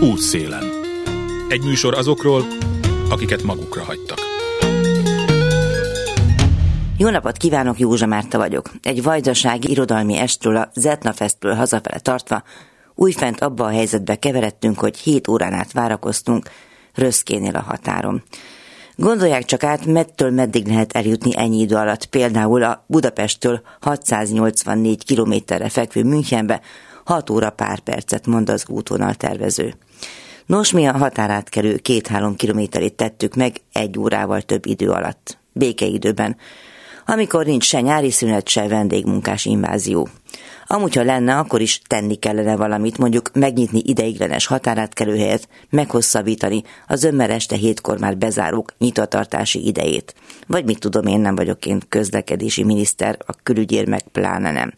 Útszélen. Egy műsor azokról, akiket magukra hagytak. Jó napot kívánok, Józsa Márta vagyok. Egy vajdasági irodalmi estről a Zetnafestről hazafele tartva újfent abba a helyzetbe keveredtünk, hogy hét órán át várakoztunk Röszkénél a határon. Gondolják csak át, mettől meddig lehet eljutni ennyi idő alatt, például a Budapesttől 684 kilométerre fekvő Münchenbe 6 óra pár percet mond az útvonal tervező. Nos, mi a határátkerő két-három kilométerét tettük meg egy órával több idő alatt, békeidőben, amikor nincs se nyári szünet, se vendégmunkás invázió. Amúgy, ha lenne, akkor is tenni kellene valamit, mondjuk megnyitni ideiglenes határátkelőhelyet, meghosszabbítani a zömmel este hétkor már bezárók nyitatartási idejét. Vagy mit tudom, én nem vagyok én közlekedési miniszter, a külügyér meg pláne nem.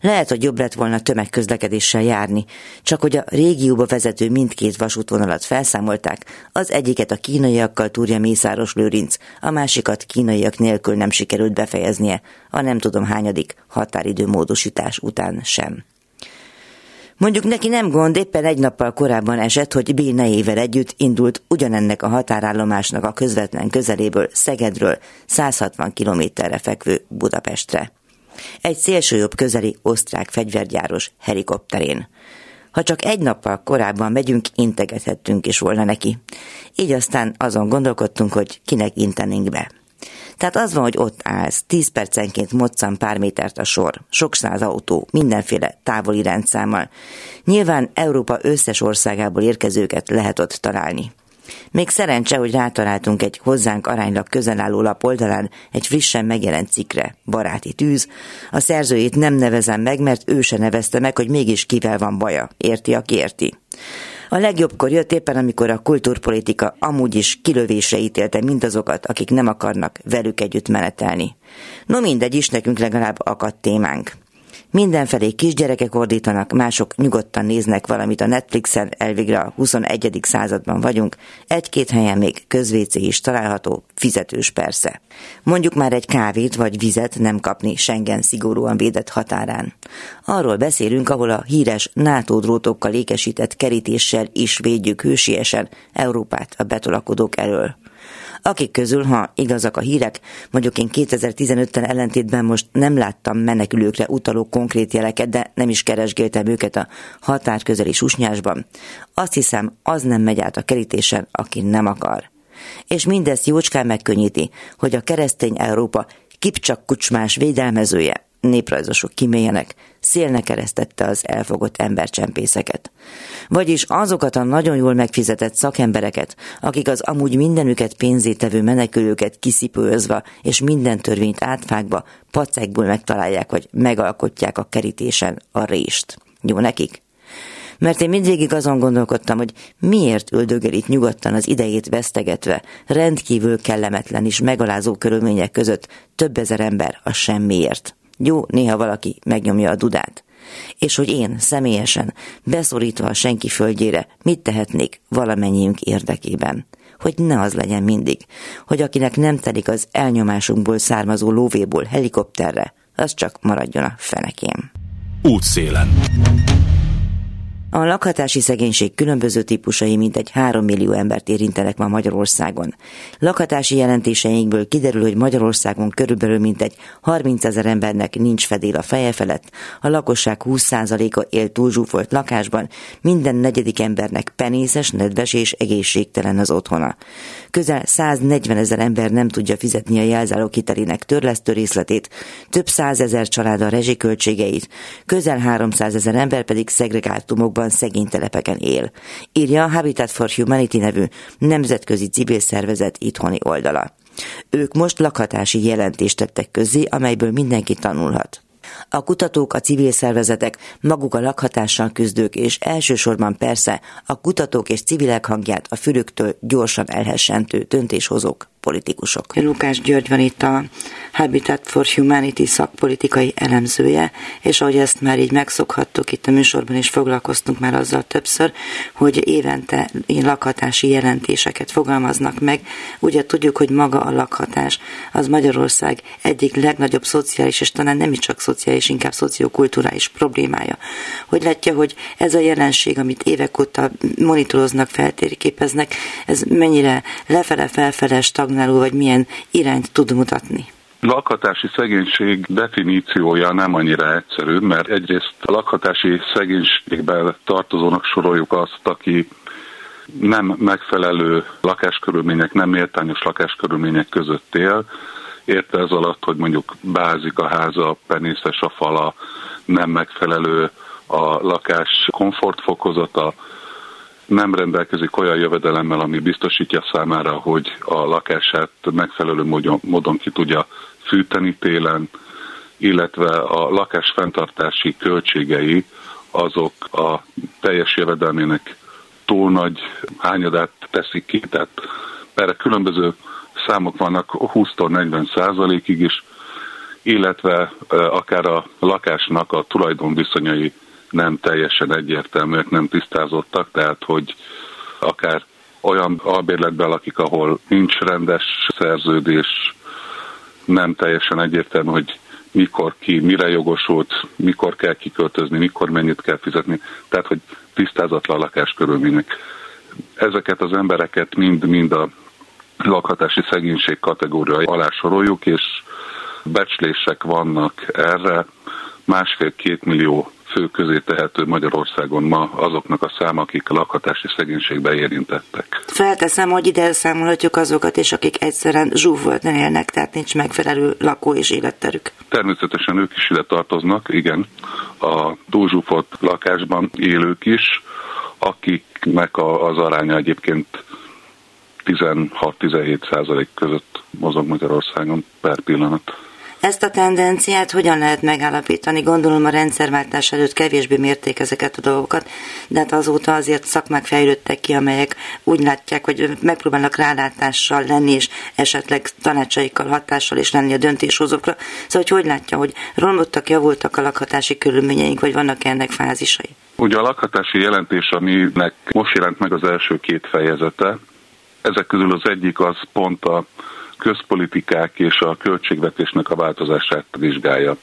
Lehet, hogy jobb lett volna tömegközlekedéssel járni, csak hogy a régióba vezető mindkét vasútvonalat felszámolták, az egyiket a kínaiakkal túrja Mészáros Lőrinc, a másikat kínaiak nélkül nem sikerült befejeznie, a nem tudom hányadik határidő módosítás után sem. Mondjuk neki nem gond, éppen egy nappal korábban esett, hogy B nejével együtt indult ugyanennek a határállomásnak a közvetlen közeléből, Szegedről 160 kilométerre fekvő Budapestre egy szélsőjobb közeli osztrák fegyvergyáros helikopterén. Ha csak egy nappal korábban megyünk, integethettünk is volna neki. Így aztán azon gondolkodtunk, hogy kinek intenénk be. Tehát az van, hogy ott állsz, tíz percenként moccan pár métert a sor, sok száz autó, mindenféle távoli rendszámmal. Nyilván Európa összes országából érkezőket lehet ott találni. Még szerencse, hogy rátaláltunk egy hozzánk aránylag közel álló lap oldalán egy frissen megjelent cikre, Baráti tűz. A szerzőjét nem nevezem meg, mert ő se nevezte meg, hogy mégis kivel van baja. Érti, aki érti. A legjobbkor jött éppen, amikor a kultúrpolitika amúgy is kilövésre ítélte mindazokat, akik nem akarnak velük együtt menetelni. No mindegy is, nekünk legalább akadt témánk. Mindenfelé kisgyerekek ordítanak, mások nyugodtan néznek valamit a Netflixen, elvégre a 21. században vagyunk, egy-két helyen még közvécé is található, fizetős persze. Mondjuk már egy kávét vagy vizet nem kapni Schengen szigorúan védett határán. Arról beszélünk, ahol a híres NATO drótokkal ékesített kerítéssel is védjük hősiesen Európát a betolakodók elől akik közül, ha igazak a hírek, mondjuk én 2015-tel ellentétben most nem láttam menekülőkre utaló konkrét jeleket, de nem is keresgéltem őket a határ közeli susnyásban. Azt hiszem, az nem megy át a kerítésen, aki nem akar. És mindezt jócskán megkönnyíti, hogy a keresztény Európa kipcsak kucsmás védelmezője néprajzosok kimélyenek, szélnek keresztette az elfogott embercsempészeket. Vagyis azokat a nagyon jól megfizetett szakembereket, akik az amúgy mindenüket pénzétevő menekülőket kiszipőzve és minden törvényt átfákba, pacekból megtalálják, vagy megalkotják a kerítésen a rést. Jó nekik? mert én mindvégig azon gondolkodtam, hogy miért üldögél itt nyugodtan az idejét vesztegetve, rendkívül kellemetlen és megalázó körülmények között több ezer ember a semmiért. Jó, néha valaki megnyomja a dudát. És hogy én személyesen, beszorítva a senki földjére, mit tehetnék valamennyiünk érdekében. Hogy ne az legyen mindig, hogy akinek nem telik az elnyomásunkból származó lóvéból helikopterre, az csak maradjon a fenekém. Útszélen. A lakhatási szegénység különböző típusai mintegy 3 millió embert érintenek ma Magyarországon. Lakhatási jelentéseinkből kiderül, hogy Magyarországon körülbelül mintegy 30 ezer embernek nincs fedél a feje felett, a lakosság 20%-a él túlzsúfolt lakásban, minden negyedik embernek penészes, nedves és egészségtelen az otthona. Közel 140 ezer ember nem tudja fizetni a jelzálók hitelének törlesztő részletét, több százezer család a rezsiköltségeit, közel 300 ezer ember pedig szegregátumokban Afrikában szegény telepeken él, írja a Habitat for Humanity nevű nemzetközi civil szervezet itthoni oldala. Ők most lakhatási jelentést tettek közzé, amelyből mindenki tanulhat. A kutatók, a civil szervezetek, maguk a lakhatással küzdők, és elsősorban persze a kutatók és civilek hangját a fülüktől gyorsan elhessentő döntéshozók politikusok. Lukás György van itt a Habitat for Humanity szakpolitikai elemzője, és ahogy ezt már így megszokhattuk itt a műsorban, és foglalkoztunk már azzal többször, hogy évente lakhatási jelentéseket fogalmaznak meg. Ugye tudjuk, hogy maga a lakhatás az Magyarország egyik legnagyobb szociális, és talán nem is csak szociális, szociális, inkább szociokulturális problémája. Hogy látja, hogy ez a jelenség, amit évek óta monitoroznak, feltérképeznek, ez mennyire lefele-felfele stagnáló, vagy milyen irányt tud mutatni? lakhatási szegénység definíciója nem annyira egyszerű, mert egyrészt a lakhatási szegénységben tartozónak soroljuk azt, aki nem megfelelő lakáskörülmények, nem méltányos lakáskörülmények között él, érte ez alatt, hogy mondjuk bázik a háza, penészes a fala, nem megfelelő a lakás komfortfokozata, nem rendelkezik olyan jövedelemmel, ami biztosítja számára, hogy a lakását megfelelő módon ki tudja fűteni télen, illetve a lakás fenntartási költségei azok a teljes jövedelmének túl nagy hányadát teszik ki, tehát erre különböző számok vannak 20 40 százalékig is, illetve akár a lakásnak a tulajdonviszonyai nem teljesen egyértelműek, nem tisztázottak, tehát hogy akár olyan albérletben lakik, ahol nincs rendes szerződés, nem teljesen egyértelmű, hogy mikor ki, mire jogosult, mikor kell kiköltözni, mikor mennyit kell fizetni, tehát hogy tisztázatlan lakáskörülmények. Ezeket az embereket mind-mind a lakhatási szegénység kategória alá soroljuk, és becslések vannak erre. Másfél-két millió fő közé tehető Magyarországon ma azoknak a száma, akik a lakhatási szegénységbe érintettek. Felteszem, hogy ide számolhatjuk azokat is, akik egyszerűen zsúfoltan élnek, tehát nincs megfelelő lakó és életterük. Természetesen ők is ide tartoznak, igen. A túlzsúfolt lakásban élők is, akiknek az aránya egyébként 16-17 százalék között mozog Magyarországon per pillanat. Ezt a tendenciát hogyan lehet megállapítani? Gondolom a rendszerváltás előtt kevésbé mérték ezeket a dolgokat, de hát azóta azért szakmák fejlődtek ki, amelyek úgy látják, hogy megpróbálnak rálátással lenni, és esetleg tanácsaikkal, hatással is lenni a döntéshozókra. Szóval, hogy hogy látja, hogy romlottak, javultak a lakhatási körülményeink, vagy vannak -e ennek fázisai? Ugye a lakhatási jelentés, aminek most jelent meg az első két fejezete, ezek közül az egyik az pont a közpolitikák és a költségvetésnek a változását vizsgálja.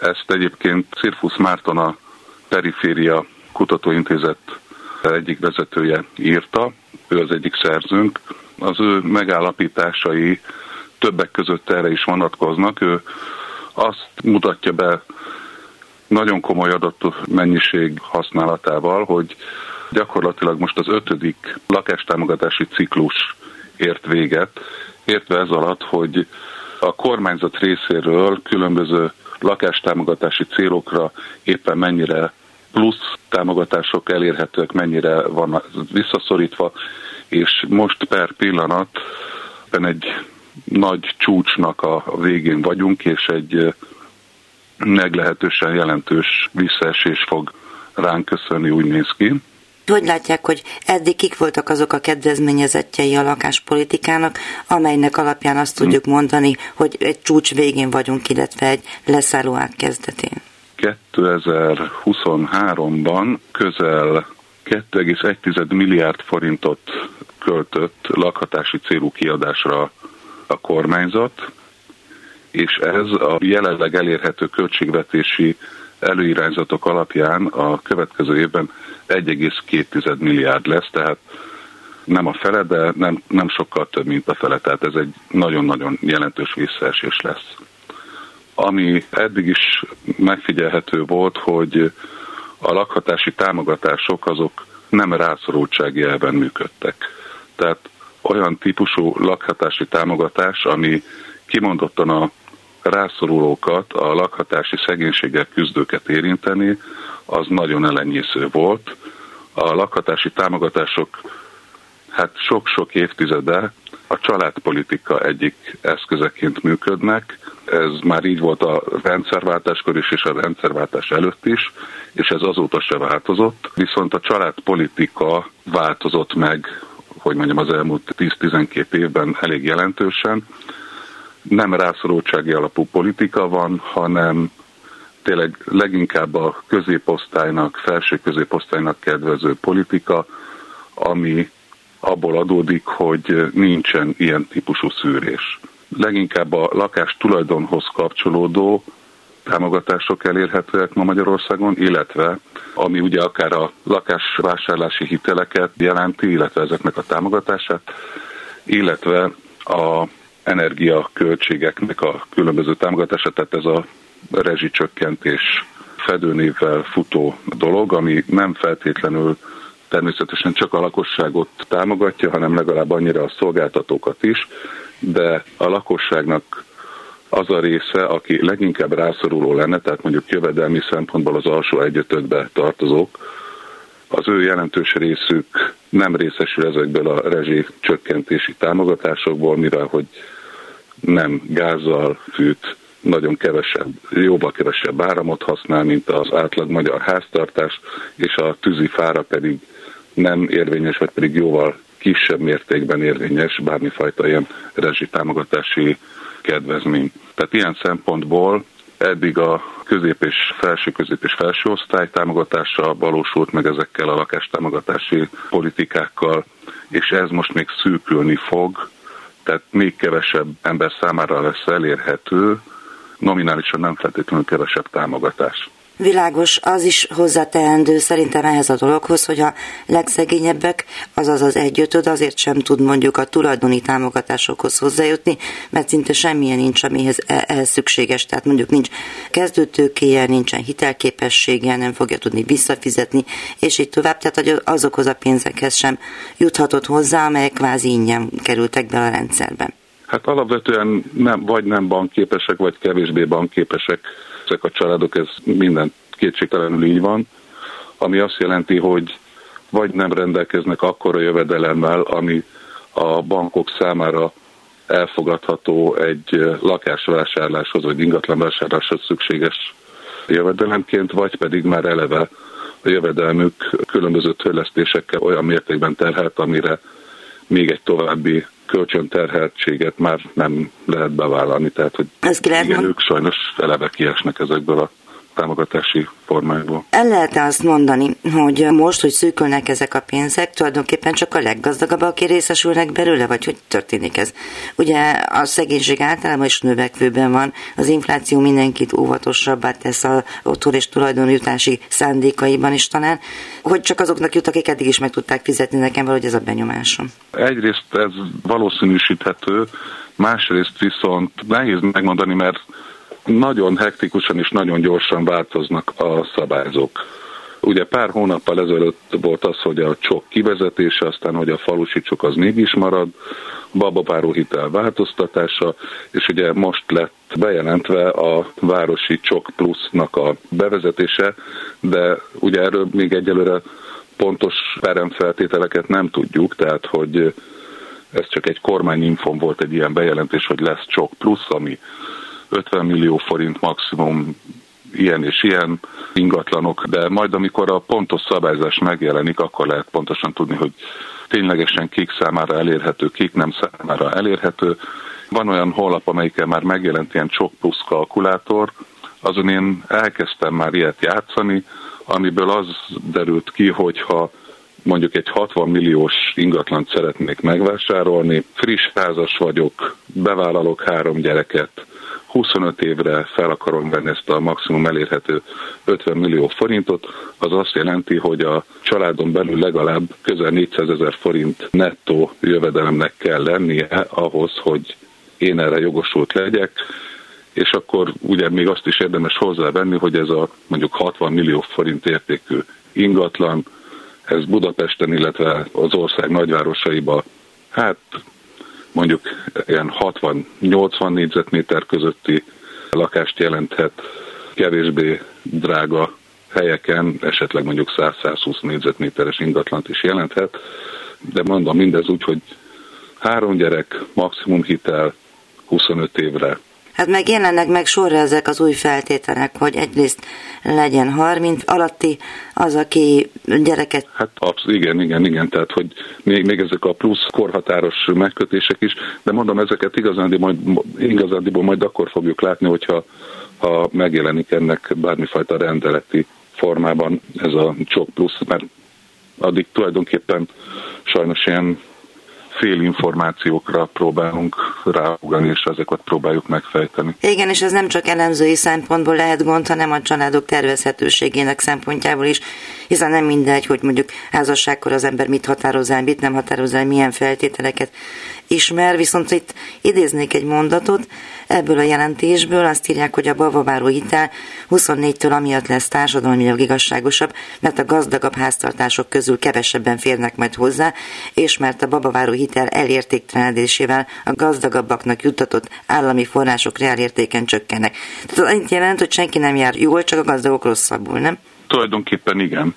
Ezt egyébként Cirfusz Márton a Periféria Kutatóintézet egyik vezetője írta, ő az egyik szerzőnk. Az ő megállapításai többek között erre is vonatkoznak. Ő azt mutatja be nagyon komoly adat mennyiség használatával, hogy gyakorlatilag most az ötödik lakástámogatási ciklus ért véget, értve ez alatt, hogy a kormányzat részéről különböző lakástámogatási célokra éppen mennyire plusz támogatások elérhetőek, mennyire van visszaszorítva, és most per pillanat egy nagy csúcsnak a végén vagyunk, és egy meglehetősen jelentős visszaesés fog ránk köszönni, úgy néz ki. Hogy látják, hogy eddig kik voltak azok a kedvezményezettjei a lakáspolitikának, amelynek alapján azt tudjuk mondani, hogy egy csúcs végén vagyunk, illetve egy leszálló kezdetén? 2023-ban közel 2,1 milliárd forintot költött lakhatási célú kiadásra a kormányzat, és ez a jelenleg elérhető költségvetési előirányzatok alapján a következő évben 1,2 milliárd lesz, tehát nem a fele, de nem, nem sokkal több, mint a fele, tehát ez egy nagyon-nagyon jelentős visszaesés lesz. Ami eddig is megfigyelhető volt, hogy a lakhatási támogatások azok nem rászorultsági elven működtek. Tehát olyan típusú lakhatási támogatás, ami kimondottan a rászorulókat, a lakhatási szegénységgel küzdőket érinteni, az nagyon elenyésző volt. A lakhatási támogatások hát sok-sok évtizede a családpolitika egyik eszközeként működnek. Ez már így volt a rendszerváltáskor is, és a rendszerváltás előtt is, és ez azóta se változott. Viszont a családpolitika változott meg, hogy mondjam, az elmúlt 10-12 évben elég jelentősen. Nem rászorultsági alapú politika van, hanem tényleg leginkább a középosztálynak, felső középosztálynak kedvező politika, ami abból adódik, hogy nincsen ilyen típusú szűrés. Leginkább a lakás tulajdonhoz kapcsolódó támogatások elérhetőek ma Magyarországon, illetve ami ugye akár a lakásvásárlási hiteleket jelenti, illetve ezeknek a támogatását, illetve a energiaköltségeknek a különböző támogatását, tehát ez a rezsicsökkentés fedőnévvel futó dolog, ami nem feltétlenül természetesen csak a lakosságot támogatja, hanem legalább annyira a szolgáltatókat is, de a lakosságnak az a része, aki leginkább rászoruló lenne, tehát mondjuk jövedelmi szempontból az alsó egyötödbe tartozók, az ő jelentős részük nem részesül ezekből a rezsi csökkentési támogatásokból, mivel hogy nem gázzal fűt, nagyon kevesebb, jóval kevesebb áramot használ, mint az átlag magyar háztartás, és a tűzi fára pedig nem érvényes, vagy pedig jóval kisebb mértékben érvényes bármifajta ilyen rezsitámogatási kedvezmény. Tehát ilyen szempontból eddig a közép és felső, közép és felső osztály támogatása valósult meg ezekkel a lakástámogatási politikákkal, és ez most még szűkülni fog, tehát még kevesebb ember számára lesz elérhető, nominálisan nem feltétlenül kevesebb támogatás. Világos, az is hozzáteendő szerintem ehhez a dologhoz, hogy a legszegényebbek, azaz az egyötöd azért sem tud mondjuk a tulajdoni támogatásokhoz hozzájutni, mert szinte semmilyen nincs, amihez e- ehhez szükséges, tehát mondjuk nincs kezdőtőkéje, nincsen hitelképessége, nem fogja tudni visszafizetni, és így tovább, tehát azokhoz a pénzekhez sem juthatott hozzá, amelyek kvázi ingyen kerültek be a rendszerben. Hát alapvetően nem, vagy nem bankképesek, vagy kevésbé bankképesek ezek a családok, ez minden kétségtelenül így van, ami azt jelenti, hogy vagy nem rendelkeznek akkora jövedelemmel, ami a bankok számára elfogadható egy lakásvásárláshoz, vagy ingatlanvásárláshoz szükséges jövedelemként, vagy pedig már eleve a jövedelmük különböző törlesztésekkel olyan mértékben terhelt, amire még egy további kölcsönterheltséget már nem lehet bevállalni. Tehát, hogy Ez ki lehet igen, ők sajnos eleve kiesnek ezekből a támogatási formákból. El lehet azt mondani, hogy most, hogy szűkülnek ezek a pénzek, tulajdonképpen csak a leggazdagabbak részesülnek belőle, vagy hogy történik ez? Ugye a szegénység általában is növekvőben van, az infláció mindenkit óvatosabbá tesz a otthon és tulajdonjutási szándékaiban is talán, hogy csak azoknak jut, akik eddig is meg tudták fizetni nekem valahogy ez a benyomásom. Egyrészt ez valószínűsíthető, másrészt viszont nehéz megmondani, mert nagyon hektikusan és nagyon gyorsan változnak a szabályzók. Ugye pár hónappal ezelőtt volt az, hogy a csok kivezetése, aztán hogy a falusi csok az mégis marad, babapáró hitel változtatása, és ugye most lett bejelentve a városi csok plusznak a bevezetése, de ugye erről még egyelőre pontos peremfeltételeket nem tudjuk, tehát hogy ez csak egy kormányinfon volt egy ilyen bejelentés, hogy lesz csok plusz, ami 50 millió forint maximum ilyen és ilyen ingatlanok, de majd amikor a pontos szabályzás megjelenik, akkor lehet pontosan tudni, hogy ténylegesen kik számára elérhető, kik nem számára elérhető. Van olyan honlap, amelyiken már megjelent ilyen csok plusz kalkulátor, azon én elkezdtem már ilyet játszani, amiből az derült ki, hogyha mondjuk egy 60 milliós ingatlant szeretnék megvásárolni, friss házas vagyok, bevállalok három gyereket, 25 évre fel akarom venni ezt a maximum elérhető 50 millió forintot, az azt jelenti, hogy a családon belül legalább közel 400 ezer forint nettó jövedelemnek kell lennie ahhoz, hogy én erre jogosult legyek, és akkor ugye még azt is érdemes hozzávenni, hogy ez a mondjuk 60 millió forint értékű ingatlan, ez Budapesten, illetve az ország nagyvárosaiba hát mondjuk ilyen 60-80 négyzetméter közötti lakást jelenthet, kevésbé drága helyeken, esetleg mondjuk 100-120 négyzetméteres ingatlant is jelenthet, de mondom mindez úgy, hogy három gyerek, maximum hitel, 25 évre Hát meg jelennek meg sorra ezek az új feltételek, hogy egyrészt legyen 30 alatti az, aki gyereket... Hát abszolút, igen, igen, igen, tehát hogy még, még ezek a plusz korhatáros megkötések is, de mondom, ezeket igazándiból majd, igazándiból majd akkor fogjuk látni, hogyha ha megjelenik ennek bármifajta rendeleti formában ez a csok plusz, mert addig tulajdonképpen sajnos ilyen félinformációkra próbálunk ráugrani, és ezeket próbáljuk megfejteni. Igen, és ez nem csak elemzői szempontból lehet gond, hanem a családok tervezhetőségének szempontjából is, hiszen nem mindegy, hogy mondjuk házasságkor az ember mit határoz el, mit nem határoz el, milyen feltételeket ismer, viszont itt idéznék egy mondatot, ebből a jelentésből azt írják, hogy a bavaváró hitel 24-től amiatt lesz társadalmilag igazságosabb, mert a gazdagabb háztartások közül kevesebben férnek majd hozzá, és mert a babaváró hitel elértéktelenedésével a gazdagabbaknak juttatott állami források reálértéken csökkennek. Tehát az annyit jelent, hogy senki nem jár jól, csak a gazdagok rosszabbul, nem? Tulajdonképpen igen.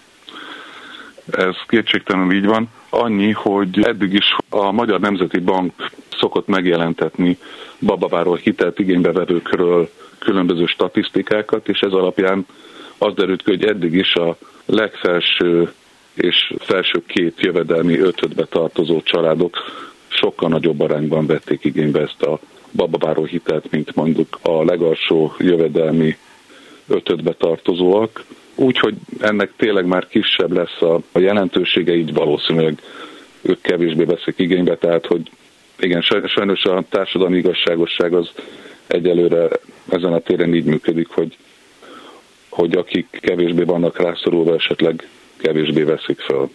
Ez kétségtelenül így van. Annyi, hogy eddig is a Magyar Nemzeti Bank szokott megjelentetni babaváról hitelt igénybevevőkről különböző statisztikákat, és ez alapján az derült ki, hogy eddig is a legfelső és felső két jövedelmi ötödbe tartozó családok sokkal nagyobb arányban vették igénybe ezt a babaváró hitelt, mint mondjuk a legalsó jövedelmi ötödbe tartozóak. Úgyhogy ennek tényleg már kisebb lesz a, jelentősége, így valószínűleg ők kevésbé veszik igénybe, tehát hogy igen, sajnos a társadalmi igazságosság az egyelőre ezen a téren így működik, hogy, hogy akik kevésbé vannak rászorulva, esetleg kevésbé veszik fel.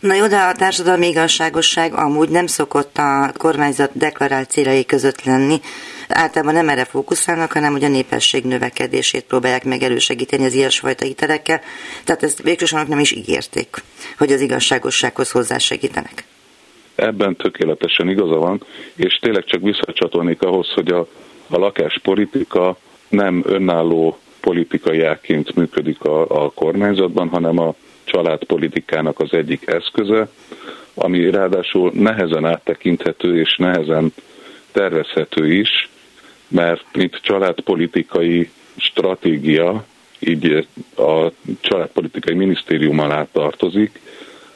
Na jó, de a társadalmi igazságosság amúgy nem szokott a kormányzat deklarált céljai között lenni. Általában nem erre fókuszálnak, hanem hogy a népesség növekedését próbálják meg elősegíteni az ilyesfajta hitelekkel. Tehát ezt végsősorban nem is ígérték, hogy az igazságossághoz hozzásegítenek. Ebben tökéletesen igaza van, és tényleg csak visszacsatolnék ahhoz, hogy a, a lakáspolitika nem önálló politikai ágként működik a, a kormányzatban, hanem a családpolitikának az egyik eszköze, ami ráadásul nehezen áttekinthető és nehezen tervezhető is, mert mint családpolitikai stratégia, így a családpolitikai minisztérium alá tartozik,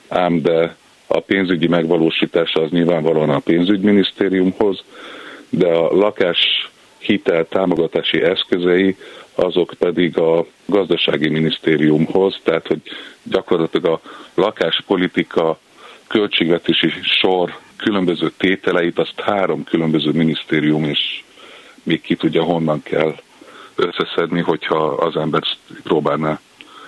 ám de a pénzügyi megvalósítása az nyilvánvalóan a pénzügyminisztériumhoz, de a lakás hitel támogatási eszközei azok pedig a gazdasági minisztériumhoz, tehát hogy gyakorlatilag a lakáspolitika költségvetési sor különböző tételeit, azt három különböző minisztérium és még ki tudja honnan kell összeszedni, hogyha az ember próbálná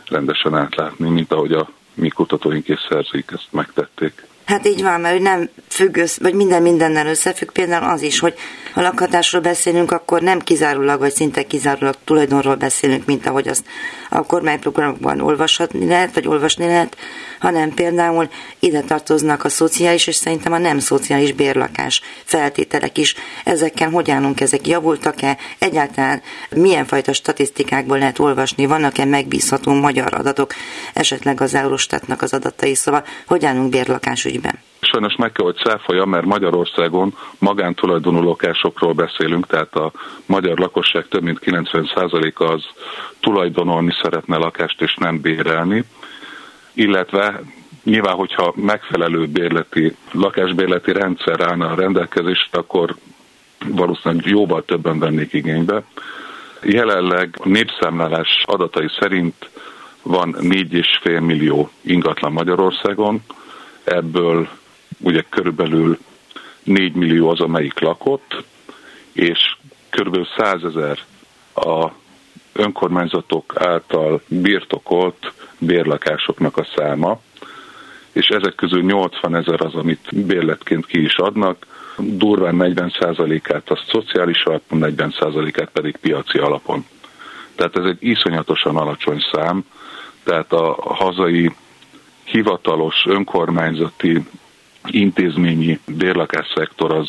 rendesen átlátni, mint ahogy a mi kutatóink és szerzőik ezt megtették. Hát így van, mert nem függ össze, vagy minden mindennel összefügg, például az is, hogy ha lakhatásról beszélünk, akkor nem kizárólag, vagy szinte kizárólag tulajdonról beszélünk, mint ahogy azt a kormányprogramokban olvashatni lehet, vagy olvasni lehet, hanem például ide tartoznak a szociális, és szerintem a nem szociális bérlakás feltételek is. Ezekkel hogy állunk, ezek javultak-e? Egyáltalán milyen fajta statisztikákból lehet olvasni? Vannak-e megbízható magyar adatok, esetleg az Eurostatnak az adatai? Szóval hogy állunk bérlakás ügyben? Sajnos meg kell, hogy száfolja, mert Magyarországon magántulajdonú lakásokról beszélünk, tehát a magyar lakosság több mint 90%-a az tulajdonolni szeretne lakást és nem bérelni, illetve nyilván, hogyha megfelelő bérleti, lakásbérleti rendszer állna a rendelkezésre, akkor valószínűleg jóval többen vennék igénybe. Jelenleg a népszámlálás adatai szerint van 4,5 millió ingatlan Magyarországon, ebből ugye körülbelül 4 millió az, amelyik lakott, és körülbelül 100 ezer a önkormányzatok által birtokolt bérlakásoknak a száma, és ezek közül 80 ezer az, amit bérletként ki is adnak, durván 40%-át a szociális alapon, 40%-át pedig piaci alapon. Tehát ez egy iszonyatosan alacsony szám, tehát a hazai hivatalos önkormányzati intézményi bérlakásszektor az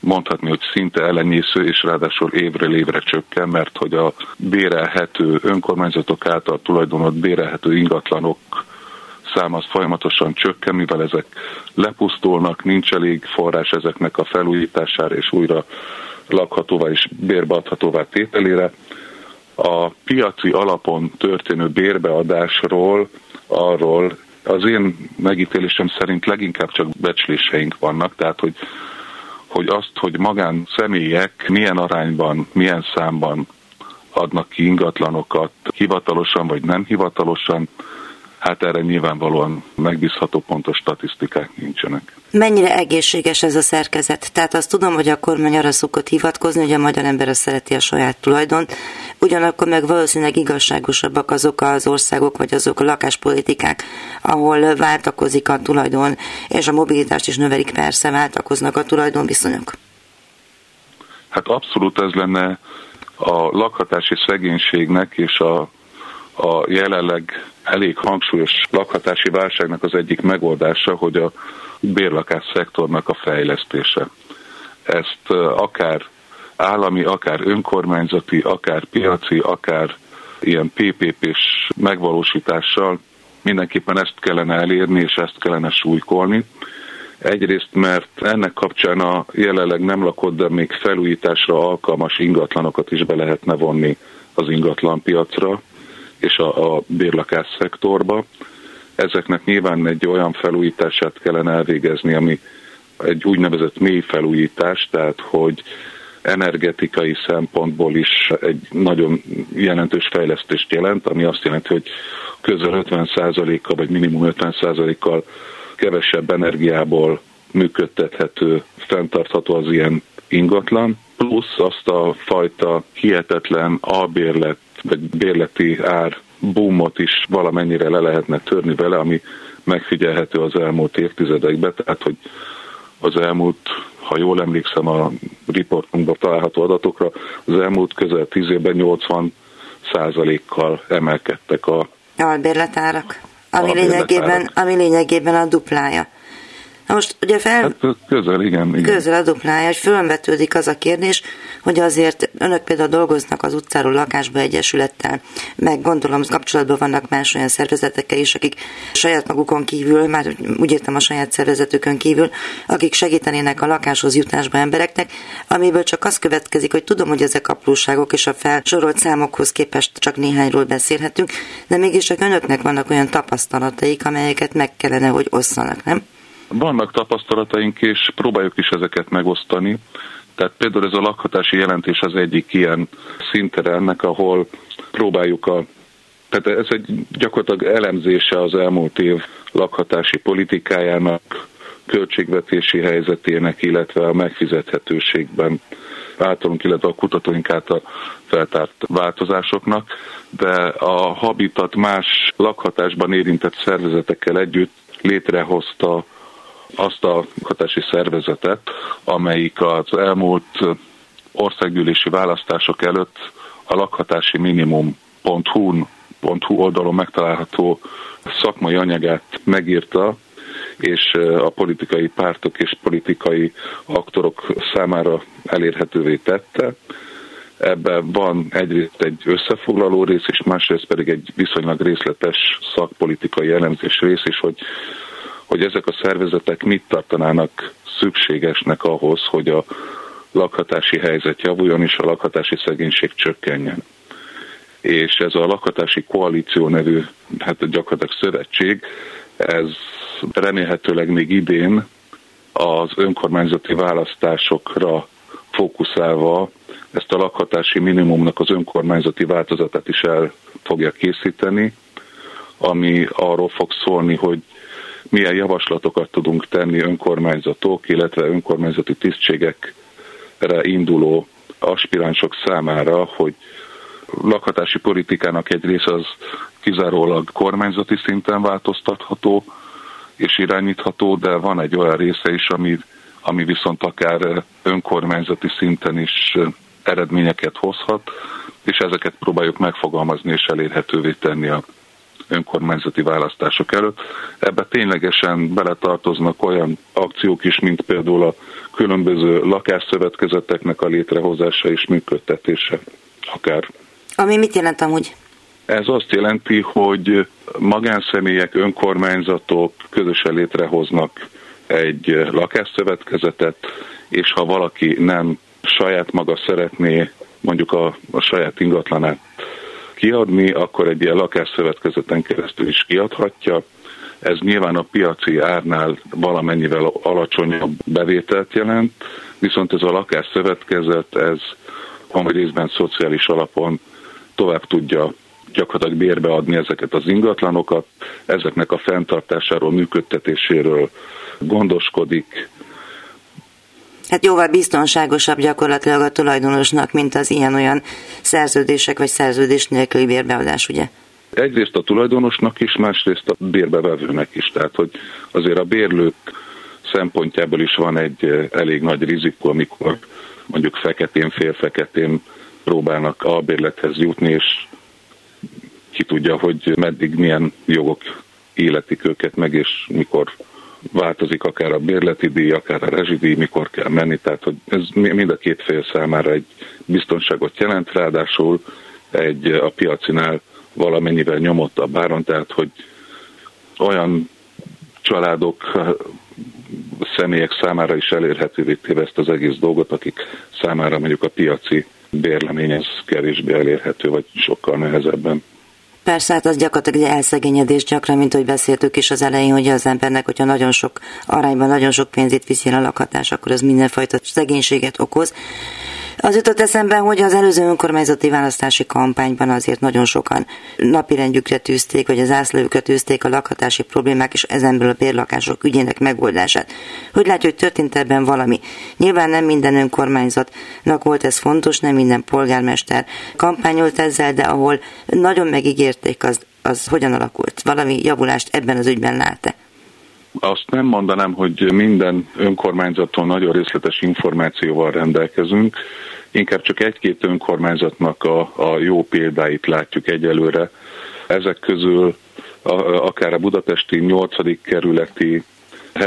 mondhatni, hogy szinte ellenyésző, és ráadásul évről évre csökken, mert hogy a bérelhető önkormányzatok által tulajdonolt bérelhető ingatlanok száma az folyamatosan csökken, mivel ezek lepusztulnak, nincs elég forrás ezeknek a felújítására és újra lakhatóvá és bérbeadhatóvá tételére. A piaci alapon történő bérbeadásról, arról az én megítélésem szerint leginkább csak becsléseink vannak, tehát hogy, hogy azt, hogy magán személyek milyen arányban, milyen számban adnak ki ingatlanokat, hivatalosan vagy nem hivatalosan, hát erre nyilvánvalóan megbízható pontos statisztikák nincsenek. Mennyire egészséges ez a szerkezet? Tehát azt tudom, hogy a kormány arra szokott hivatkozni, hogy a magyar ember az szereti a saját tulajdont, ugyanakkor meg valószínűleg igazságosabbak azok az országok, vagy azok a lakáspolitikák, ahol váltakozik a tulajdon, és a mobilitást is növelik, persze váltakoznak a tulajdonviszonyok. Hát abszolút ez lenne a lakhatási szegénységnek és a, a jelenleg elég hangsúlyos lakhatási válságnak az egyik megoldása, hogy a bérlakás szektornak a fejlesztése. Ezt akár állami, akár önkormányzati, akár piaci, akár ilyen PPP-s megvalósítással mindenképpen ezt kellene elérni, és ezt kellene súlykolni. Egyrészt, mert ennek kapcsán a jelenleg nem lakott, de még felújításra alkalmas ingatlanokat is be lehetne vonni az ingatlanpiacra és a, a bérlakás szektorba. Ezeknek nyilván egy olyan felújítását kellene elvégezni, ami egy úgynevezett mély felújítás, tehát hogy energetikai szempontból is egy nagyon jelentős fejlesztést jelent, ami azt jelenti, hogy közel 50%-kal vagy minimum 50%-kal kevesebb energiából működtethető, fenntartható az ilyen ingatlan, plusz azt a fajta hihetetlen albérlet vagy bérleti ár boomot is valamennyire le lehetne törni vele, ami megfigyelhető az elmúlt évtizedekben, tehát hogy az elmúlt, ha jól emlékszem a riportunkban található adatokra, az elmúlt közel 10 évben 80 százalékkal emelkedtek a albérletárak, ami, lényegében, ami lényegében a duplája. Na most ugye fel... Hát közel, igen, igen. Közel a duplája, hogy fölvetődik az a kérdés, hogy azért önök például dolgoznak az utcáról lakásba egyesülettel, meg gondolom kapcsolatban vannak más olyan szervezetekkel is, akik saját magukon kívül, már úgy értem a saját szervezetükön kívül, akik segítenének a lakáshoz jutásba embereknek, amiből csak az következik, hogy tudom, hogy ezek apróságok és a felsorolt számokhoz képest csak néhányról beszélhetünk, de mégis csak önöknek vannak olyan tapasztalataik, amelyeket meg kellene, hogy osszanak, nem? Vannak tapasztalataink, és próbáljuk is ezeket megosztani. Tehát például ez a lakhatási jelentés az egyik ilyen szintere ennek, ahol próbáljuk a tehát ez egy gyakorlatilag elemzése az elmúlt év lakhatási politikájának, költségvetési helyzetének, illetve a megfizethetőségben általunk, illetve a kutatóink által feltárt változásoknak, de a Habitat más lakhatásban érintett szervezetekkel együtt létrehozta azt a hatási szervezetet, amelyik az elmúlt országgyűlési választások előtt a lakhatási minimum.hu oldalon megtalálható szakmai anyagát megírta, és a politikai pártok és politikai aktorok számára elérhetővé tette. Ebben van egyrészt egy összefoglaló rész, és másrészt pedig egy viszonylag részletes szakpolitikai elemzés rész is, hogy hogy ezek a szervezetek mit tartanának szükségesnek ahhoz, hogy a lakhatási helyzet javuljon és a lakhatási szegénység csökkenjen. És ez a lakhatási koalíció nevű, hát gyakorlatilag szövetség, ez remélhetőleg még idén az önkormányzati választásokra fókuszálva ezt a lakhatási minimumnak az önkormányzati változatát is el fogja készíteni, ami arról fog szólni, hogy milyen javaslatokat tudunk tenni önkormányzatok, illetve önkormányzati tisztségekre induló aspiránsok számára, hogy lakhatási politikának egy része az kizárólag kormányzati szinten változtatható és irányítható, de van egy olyan része is, ami, ami viszont akár önkormányzati szinten is eredményeket hozhat, és ezeket próbáljuk megfogalmazni és elérhetővé tenni a önkormányzati választások előtt. Ebbe ténylegesen beletartoznak olyan akciók is, mint például a különböző lakásszövetkezeteknek a létrehozása és működtetése akár. Ami mit jelent amúgy? Ez azt jelenti, hogy magánszemélyek, önkormányzatok közösen létrehoznak egy lakásszövetkezetet, és ha valaki nem saját maga szeretné mondjuk a, a saját ingatlanát kiadni, akkor egy ilyen lakásszövetkezeten keresztül is kiadhatja. Ez nyilván a piaci árnál valamennyivel alacsonyabb bevételt jelent, viszont ez a lakásszövetkezet, ez van részben szociális alapon tovább tudja gyakorlatilag bérbe adni ezeket az ingatlanokat, ezeknek a fenntartásáról, működtetéséről gondoskodik. Hát jóval biztonságosabb gyakorlatilag a tulajdonosnak, mint az ilyen-olyan szerződések vagy szerződés nélküli bérbeadás, ugye? Egyrészt a tulajdonosnak is, másrészt a bérbevevőnek is. Tehát, hogy azért a bérlők szempontjából is van egy eh, elég nagy rizikó, amikor mondjuk feketén, félfeketén próbálnak a bérlethez jutni, és ki tudja, hogy meddig milyen jogok életik őket meg, és mikor változik akár a bérleti díj, akár a rezsidíj, mikor kell menni, tehát hogy ez mind a két fél számára egy biztonságot jelent, ráadásul egy a piacinál valamennyivel nyomottabb áron, tehát hogy olyan családok, személyek számára is elérhetővé téve ezt az egész dolgot, akik számára mondjuk a piaci bérlemény ez kevésbé elérhető, vagy sokkal nehezebben. Persze, hát az gyakorlatilag egy elszegényedés gyakran, mint hogy beszéltük is az elején, hogy az embernek, hogyha nagyon sok arányban nagyon sok pénzét viszi a lakhatás, akkor ez mindenfajta szegénységet okoz. Az jutott eszembe, hogy az előző önkormányzati választási kampányban azért nagyon sokan napirendjükre tűzték, vagy az ászlójukra tűzték a lakhatási problémák és ezenből a bérlakások ügyének megoldását. Hogy látja, hogy történt ebben valami? Nyilván nem minden önkormányzatnak volt ez fontos, nem minden polgármester kampányolt ezzel, de ahol nagyon megígérték, az, az hogyan alakult? Valami javulást ebben az ügyben lát-e? Azt nem mondanám, hogy minden önkormányzaton nagyon részletes információval rendelkezünk, inkább csak egy-két önkormányzatnak a, a jó példáit látjuk egyelőre. Ezek közül a, akár a budapesti 8. kerületi,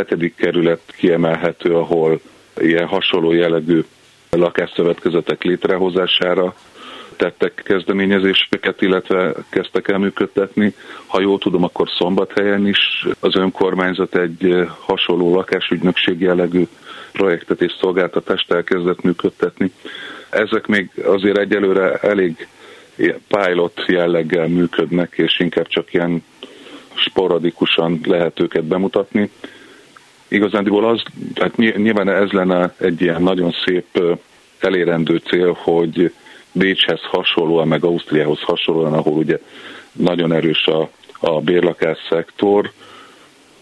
7. kerület kiemelhető, ahol ilyen hasonló jellegű lakásszövetkezetek létrehozására tettek kezdeményezéseket, illetve kezdtek el működtetni. Ha jól tudom, akkor Szombathelyen is az önkormányzat egy hasonló lakásügynökség jellegű projektet és szolgáltatást elkezdett működtetni. Ezek még azért egyelőre elég pilot jelleggel működnek, és inkább csak ilyen sporadikusan lehet őket bemutatni. Igazándiból az, tehát nyilván ez lenne egy ilyen nagyon szép elérendő cél, hogy Bécshez hasonlóan, meg Ausztriához hasonlóan, ahol ugye nagyon erős a, a bérlakás szektor,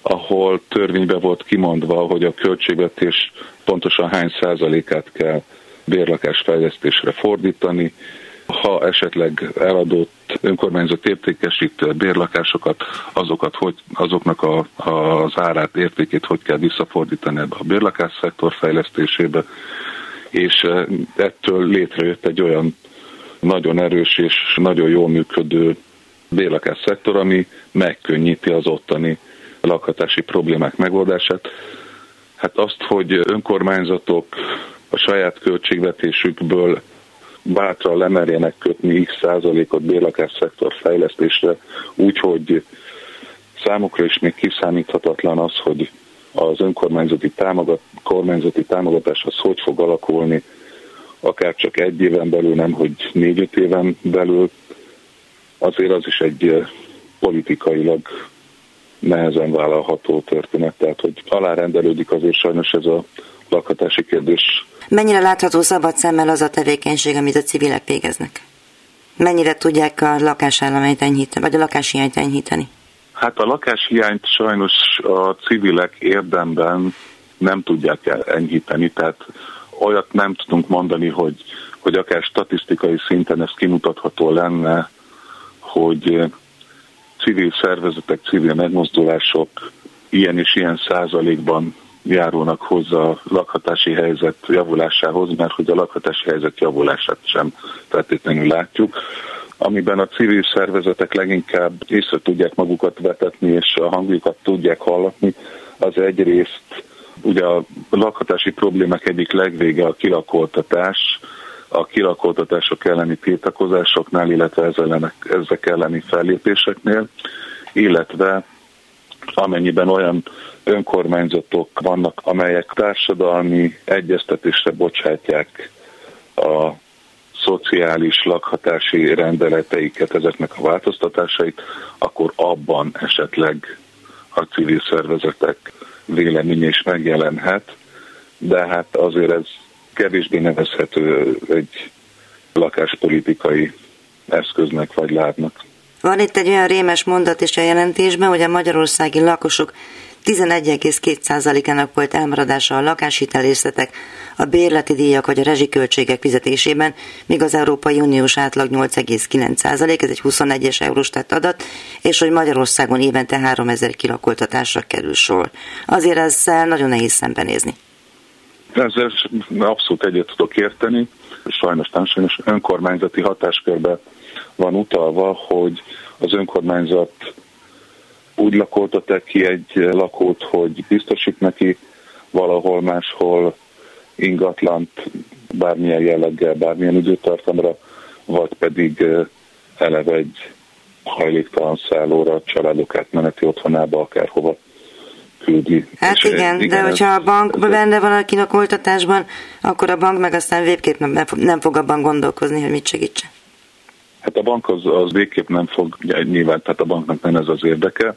ahol törvénybe volt kimondva, hogy a költségvetés pontosan hány százalékát kell bérlakás fejlesztésre fordítani, ha esetleg eladott önkormányzat értékesít bérlakásokat, azokat, hogy, azoknak a, a, az árát, értékét hogy kell visszafordítani ebbe a bérlakás szektor fejlesztésébe, és ettől létrejött egy olyan nagyon erős és nagyon jól működő bérlakás szektor, ami megkönnyíti az ottani lakhatási problémák megoldását. Hát azt, hogy önkormányzatok a saját költségvetésükből bátran lemerjenek kötni x százalékot bérlakás szektor fejlesztésre, úgyhogy számukra is még kiszámíthatatlan az, hogy az önkormányzati támogat, kormányzati támogatás az hogy fog alakulni, akár csak egy éven belül, nem hogy négy-öt éven belül, azért az is egy politikailag nehezen vállalható történet, tehát hogy alárendelődik azért sajnos ez a lakhatási kérdés. Mennyire látható szabad szemmel az a tevékenység, amit a civilek végeznek? Mennyire tudják a lakásállományt enyhíteni, vagy a lakáshiányt enyhíteni? Hát a lakáshiányt sajnos a civilek érdemben nem tudják enyhíteni, tehát olyat nem tudunk mondani, hogy, hogy akár statisztikai szinten ez kimutatható lenne, hogy civil szervezetek, civil megmozdulások ilyen és ilyen százalékban járulnak hozzá a lakhatási helyzet javulásához, mert hogy a lakhatási helyzet javulását sem feltétlenül látjuk. Amiben a civil szervezetek leginkább észre tudják magukat vetetni, és a hangjukat tudják hallatni, az egyrészt ugye a lakhatási problémák egyik legvége a kilakoltatás, a kilakoltatások elleni tiltakozásoknál, illetve ezek elleni fellépéseknél, illetve amennyiben olyan önkormányzatok vannak, amelyek társadalmi egyeztetésre bocsátják a szociális lakhatási rendeleteiket, ezeknek a változtatásait, akkor abban esetleg a civil szervezetek véleménye is megjelenhet, de hát azért ez kevésbé nevezhető egy lakáspolitikai eszköznek vagy lábnak. Van itt egy olyan rémes mondat is a jelentésben, hogy a magyarországi lakosok 11,2%-ának volt elmaradása a lakáshitelészetek, a bérleti díjak vagy a rezsiköltségek fizetésében, míg az Európai Uniós átlag 8,9%, ez egy 21-es Eurostat adat, és hogy Magyarországon évente 3000 kilakoltatásra kerül sor. Azért ezzel nagyon nehéz szembenézni. Ezzel abszolút egyet tudok érteni. Sajnos nem sajnos önkormányzati hatáskörbe van utalva, hogy az önkormányzat úgy lakoltatok ki egy lakót, hogy biztosít neki valahol máshol ingatlant bármilyen jelleggel, bármilyen időtartamra, vagy pedig eleve egy hajléktalan szállóra, családok átmeneti otthonába, akárhova küldi. Hát és igen, igen, de hogyha a bank ez benne van a kinakoltatásban, akkor a bank meg aztán végképp nem, nem fog abban gondolkozni, hogy mit segítsen. Hát a bank az, az végképp nem fog, nyilván, tehát a banknak nem ez az érdeke.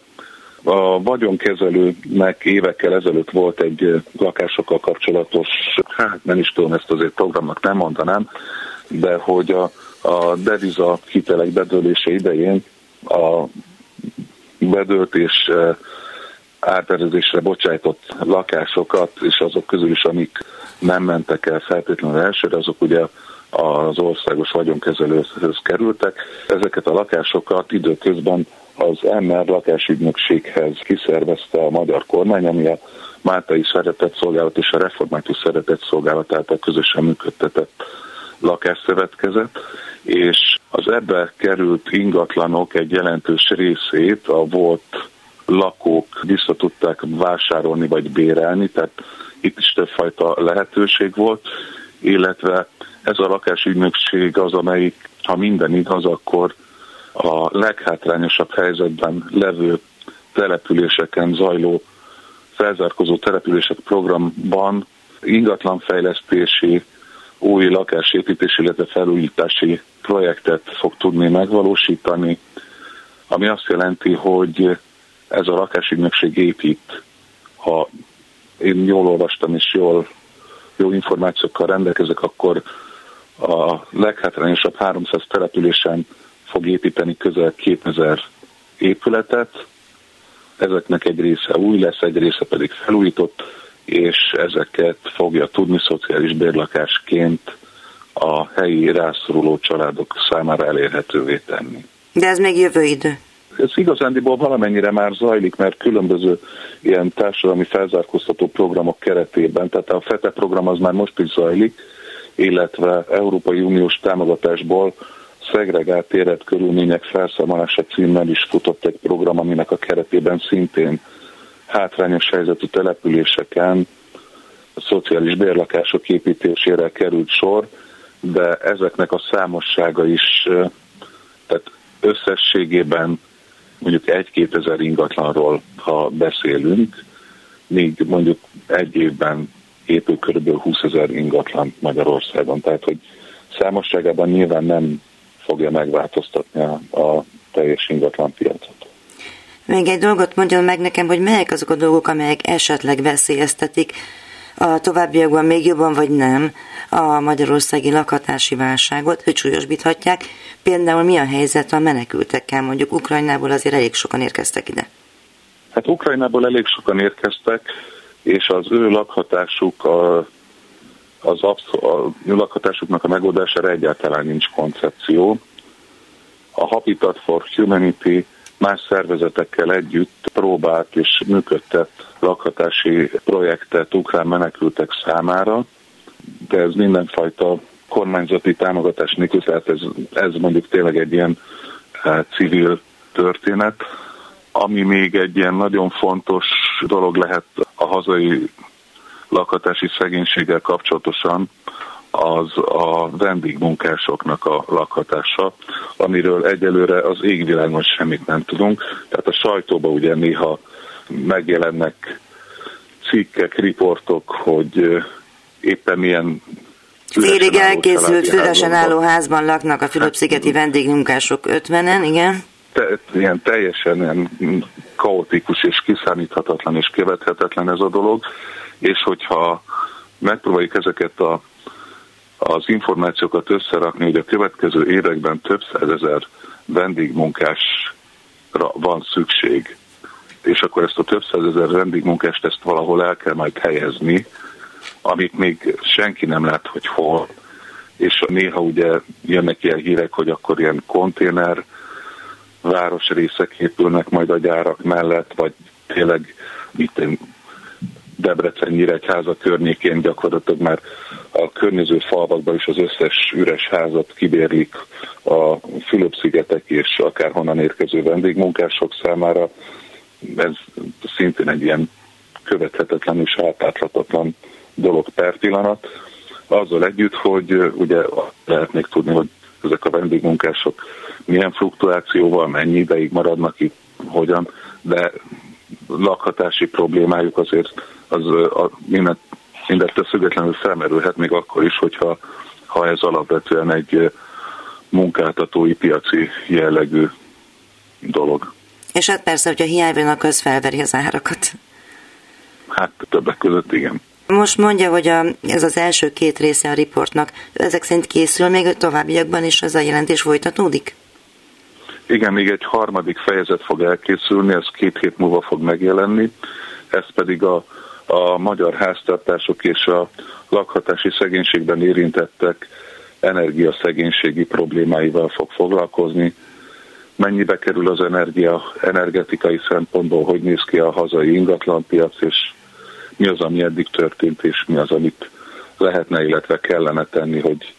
A vagyonkezelőnek évekkel ezelőtt volt egy lakásokkal kapcsolatos, hát nem is tudom, ezt azért programnak nem mondanám, de hogy a, a deviza hitelek bedőlése idején a bedőlt és áttervezésre bocsájtott lakásokat, és azok közül is, amik nem mentek el feltétlenül elsőre, azok ugye az országos vagyonkezelőhöz kerültek. Ezeket a lakásokat időközben az MR lakásügynökséghez kiszervezte a magyar kormány, ami a Máltai Szeretett Szolgálat és a Református Szeretett Szolgálat által közösen működtetett lakásszövetkezet, és az ebbe került ingatlanok egy jelentős részét a volt lakók vissza tudták vásárolni vagy bérelni, tehát itt is többfajta lehetőség volt, illetve ez a lakásügynökség az, amelyik, ha minden igaz, akkor a leghátrányosabb helyzetben levő településeken zajló felzárkozó települések programban ingatlanfejlesztési, új lakásépítési, illetve felújítási projektet fog tudni megvalósítani, ami azt jelenti, hogy ez a lakásügynökség épít, ha én jól olvastam és jól, jó információkkal rendelkezek, akkor a leghátrányosabb 300 településen fog építeni közel 2000 épületet. Ezeknek egy része új lesz, egy része pedig felújított, és ezeket fogja tudni szociális bérlakásként a helyi rászoruló családok számára elérhetővé tenni. De ez még jövő idő ez igazándiból valamennyire már zajlik, mert különböző ilyen társadalmi felzárkóztató programok keretében, tehát a FETE program az már most is zajlik, illetve Európai Uniós támogatásból szegregált éret körülmények felszámolása címmel is futott egy program, aminek a keretében szintén hátrányos helyzetű településeken a szociális bérlakások építésére került sor, de ezeknek a számossága is, tehát összességében mondjuk egy-két ezer ingatlanról, ha beszélünk, míg mondjuk egy évben épül kb. 20 ezer ingatlan Magyarországon. Tehát, hogy számosságában nyilván nem fogja megváltoztatni a, a teljes ingatlan piacot. Még egy dolgot mondjon meg nekem, hogy melyek azok a dolgok, amelyek esetleg veszélyeztetik a továbbiakban még jobban vagy nem a magyarországi lakhatási válságot, hogy súlyosbíthatják. Például mi a helyzet a menekültekkel? Mondjuk Ukrajnából azért elég sokan érkeztek ide. Hát Ukrajnából elég sokan érkeztek, és az ő lakhatásuk a, az absz- a lakhatásuknak a megoldására egyáltalán nincs koncepció. A Habitat for Humanity más szervezetekkel együtt próbált és működtet lakhatási projektet ukrán menekültek számára, de ez mindenfajta kormányzati támogatás nélkül, tehát ez, ez mondjuk tényleg egy ilyen e, civil történet. Ami még egy ilyen nagyon fontos dolog lehet a hazai lakhatási szegénységgel kapcsolatosan, az a vendégmunkásoknak a lakhatása, amiről egyelőre az égvilágon semmit nem tudunk. Tehát a sajtóban ugye néha megjelennek cikkek, riportok, hogy éppen milyen Félig elkészült, füresen álló házban laknak a Fülöp-szigeti hát, vendégmunkások 50-en, igen? Te, ilyen teljesen ilyen kaotikus és kiszámíthatatlan és követhetetlen ez a dolog, és hogyha megpróbáljuk ezeket a az információkat összerakni, hogy a következő években több százezer vendégmunkásra van szükség, és akkor ezt a több százezer vendégmunkást ezt valahol el kell majd helyezni, amit még senki nem lát, hogy hol, és néha ugye jönnek ilyen hírek, hogy akkor ilyen konténer városrészek épülnek majd a gyárak mellett, vagy tényleg itt Debrecen Nyíregyháza környékén gyakorlatilag már a környező falvakban is az összes üres házat kibérlik a Fülöp-szigetek és akárhonnan érkező vendégmunkások számára. Ez szintén egy ilyen követhetetlen és átláthatatlan dolog per pillanat. Azzal együtt, hogy ugye lehet még tudni, hogy ezek a vendégmunkások milyen fluktuációval, mennyi ideig maradnak itt, hogyan, de lakhatási problémájuk azért az a, mindent, mindettől függetlenül felmerülhet még akkor is, hogyha ha ez alapvetően egy munkáltatói piaci jellegű dolog. És hát persze, hogyha hiány van, akkor az felveri az árakat. Hát többek között igen. Most mondja, hogy a, ez az első két része a riportnak. Ezek szerint készül még továbbiakban is az a jelentés folytatódik? Igen, még egy harmadik fejezet fog elkészülni, ez két hét múlva fog megjelenni. Ez pedig a, a magyar háztartások és a lakhatási szegénységben érintettek energiaszegénységi problémáival fog foglalkozni. Mennyibe kerül az energia energetikai szempontból, hogy néz ki a hazai ingatlanpiac, és mi az, ami eddig történt, és mi az, amit lehetne, illetve kellene tenni, hogy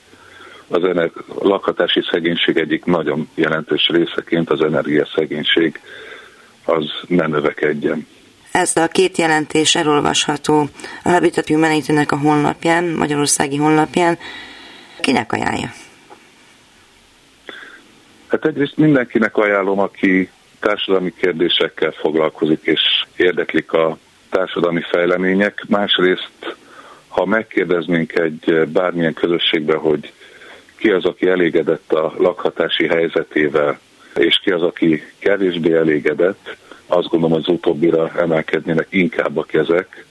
az ener- lakhatási szegénység egyik nagyon jelentős részeként az energiaszegénység az ne növekedjen. Ez a két jelentés elolvasható a Habitat humanity a honlapján, Magyarországi honlapján. Kinek ajánlja? Hát egyrészt mindenkinek ajánlom, aki társadalmi kérdésekkel foglalkozik és érdeklik a társadalmi fejlemények. Másrészt, ha megkérdeznénk egy bármilyen közösségbe, hogy ki az, aki elégedett a lakhatási helyzetével, és ki az, aki kevésbé elégedett, azt gondolom az utóbbira emelkednének inkább a kezek,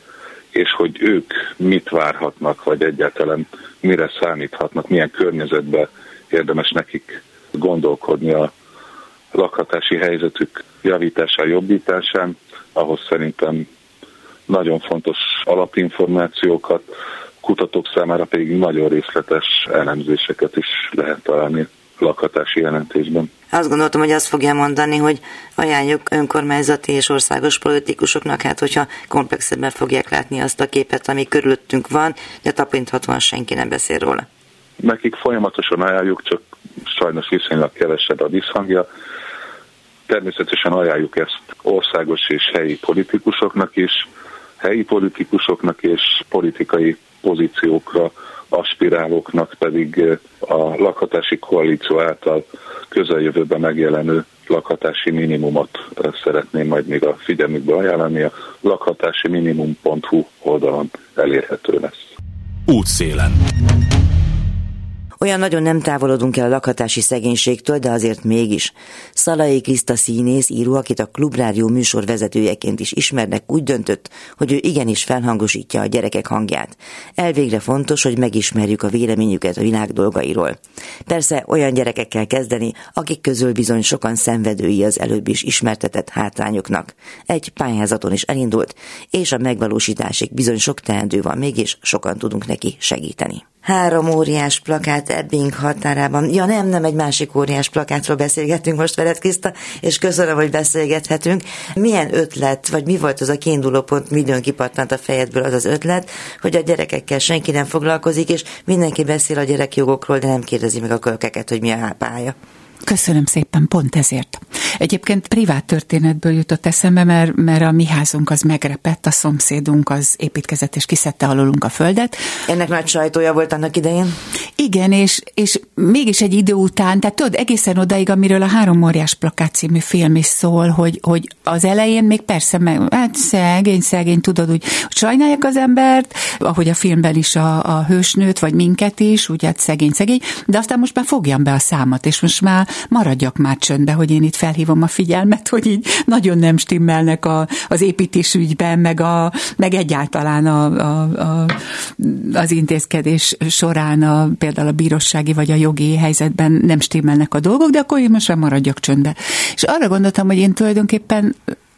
és hogy ők mit várhatnak, vagy egyáltalán mire számíthatnak, milyen környezetbe érdemes nekik gondolkodni a lakhatási helyzetük javításán, jobbításán, ahhoz szerintem nagyon fontos alapinformációkat, kutatók számára pedig nagyon részletes elemzéseket is lehet találni lakhatási jelentésben. Azt gondoltam, hogy azt fogja mondani, hogy ajánljuk önkormányzati és országos politikusoknak, hát hogyha komplexebben fogják látni azt a képet, ami körülöttünk van, de tapinthatóan senki nem beszél róla. Nekik folyamatosan ajánljuk, csak sajnos viszonylag kevesebb a visszhangja. Természetesen ajánljuk ezt országos és helyi politikusoknak is, helyi politikusoknak és politikai pozíciókra aspirálóknak pedig a lakhatási koalíció által közeljövőben megjelenő lakhatási minimumot szeretném majd még a figyelmükbe ajánlani. A lakhatási minimum.hu oldalon elérhető lesz. Útszélen. Olyan nagyon nem távolodunk el a lakhatási szegénységtől, de azért mégis. Szalai Kriszta színész, író, akit a Klubrádió műsor vezetőjeként is ismernek, úgy döntött, hogy ő igenis felhangosítja a gyerekek hangját. Elvégre fontos, hogy megismerjük a véleményüket a világ dolgairól. Persze olyan gyerekekkel kezdeni, akik közül bizony sokan szenvedői az előbb is ismertetett hátrányoknak. Egy pályázaton is elindult, és a megvalósításig bizony sok teendő van, mégis sokan tudunk neki segíteni három óriás plakát Ebbing határában. Ja nem, nem egy másik óriás plakátról beszélgetünk most veled, Kriszta, és köszönöm, hogy beszélgethetünk. Milyen ötlet, vagy mi volt az a kiinduló pont, midőn kipattant a fejedből az az ötlet, hogy a gyerekekkel senki nem foglalkozik, és mindenki beszél a gyerekjogokról, de nem kérdezi meg a kölkeket, hogy mi a pálya. Köszönöm szépen, pont ezért. Egyébként privát történetből jutott eszembe, mert, mert a mi házunk az megrepett, a szomszédunk az építkezett és kiszedte alulunk a földet. Ennek nagy sajtója volt annak idején? Igen, és, és mégis egy idő után, tehát tudod, egészen odaig, amiről a Három óriás plakát című film is szól, hogy, hogy az elején még persze, meg, hát szegény, szegény, tudod, úgy, hogy sajnálják az embert, ahogy a filmben is a, a hősnőt, vagy minket is, úgy hát szegény, szegény, de aztán most már fogjam be a számat, és most már maradjak már csöndbe, hogy én itt felhívom a figyelmet, hogy így nagyon nem stimmelnek a, az építésügyben, meg, a, meg egyáltalán a, a, a, az intézkedés során a, például a bírósági vagy a jogi helyzetben nem stimmelnek a dolgok, de akkor én most már maradjak csöndbe. És arra gondoltam, hogy én tulajdonképpen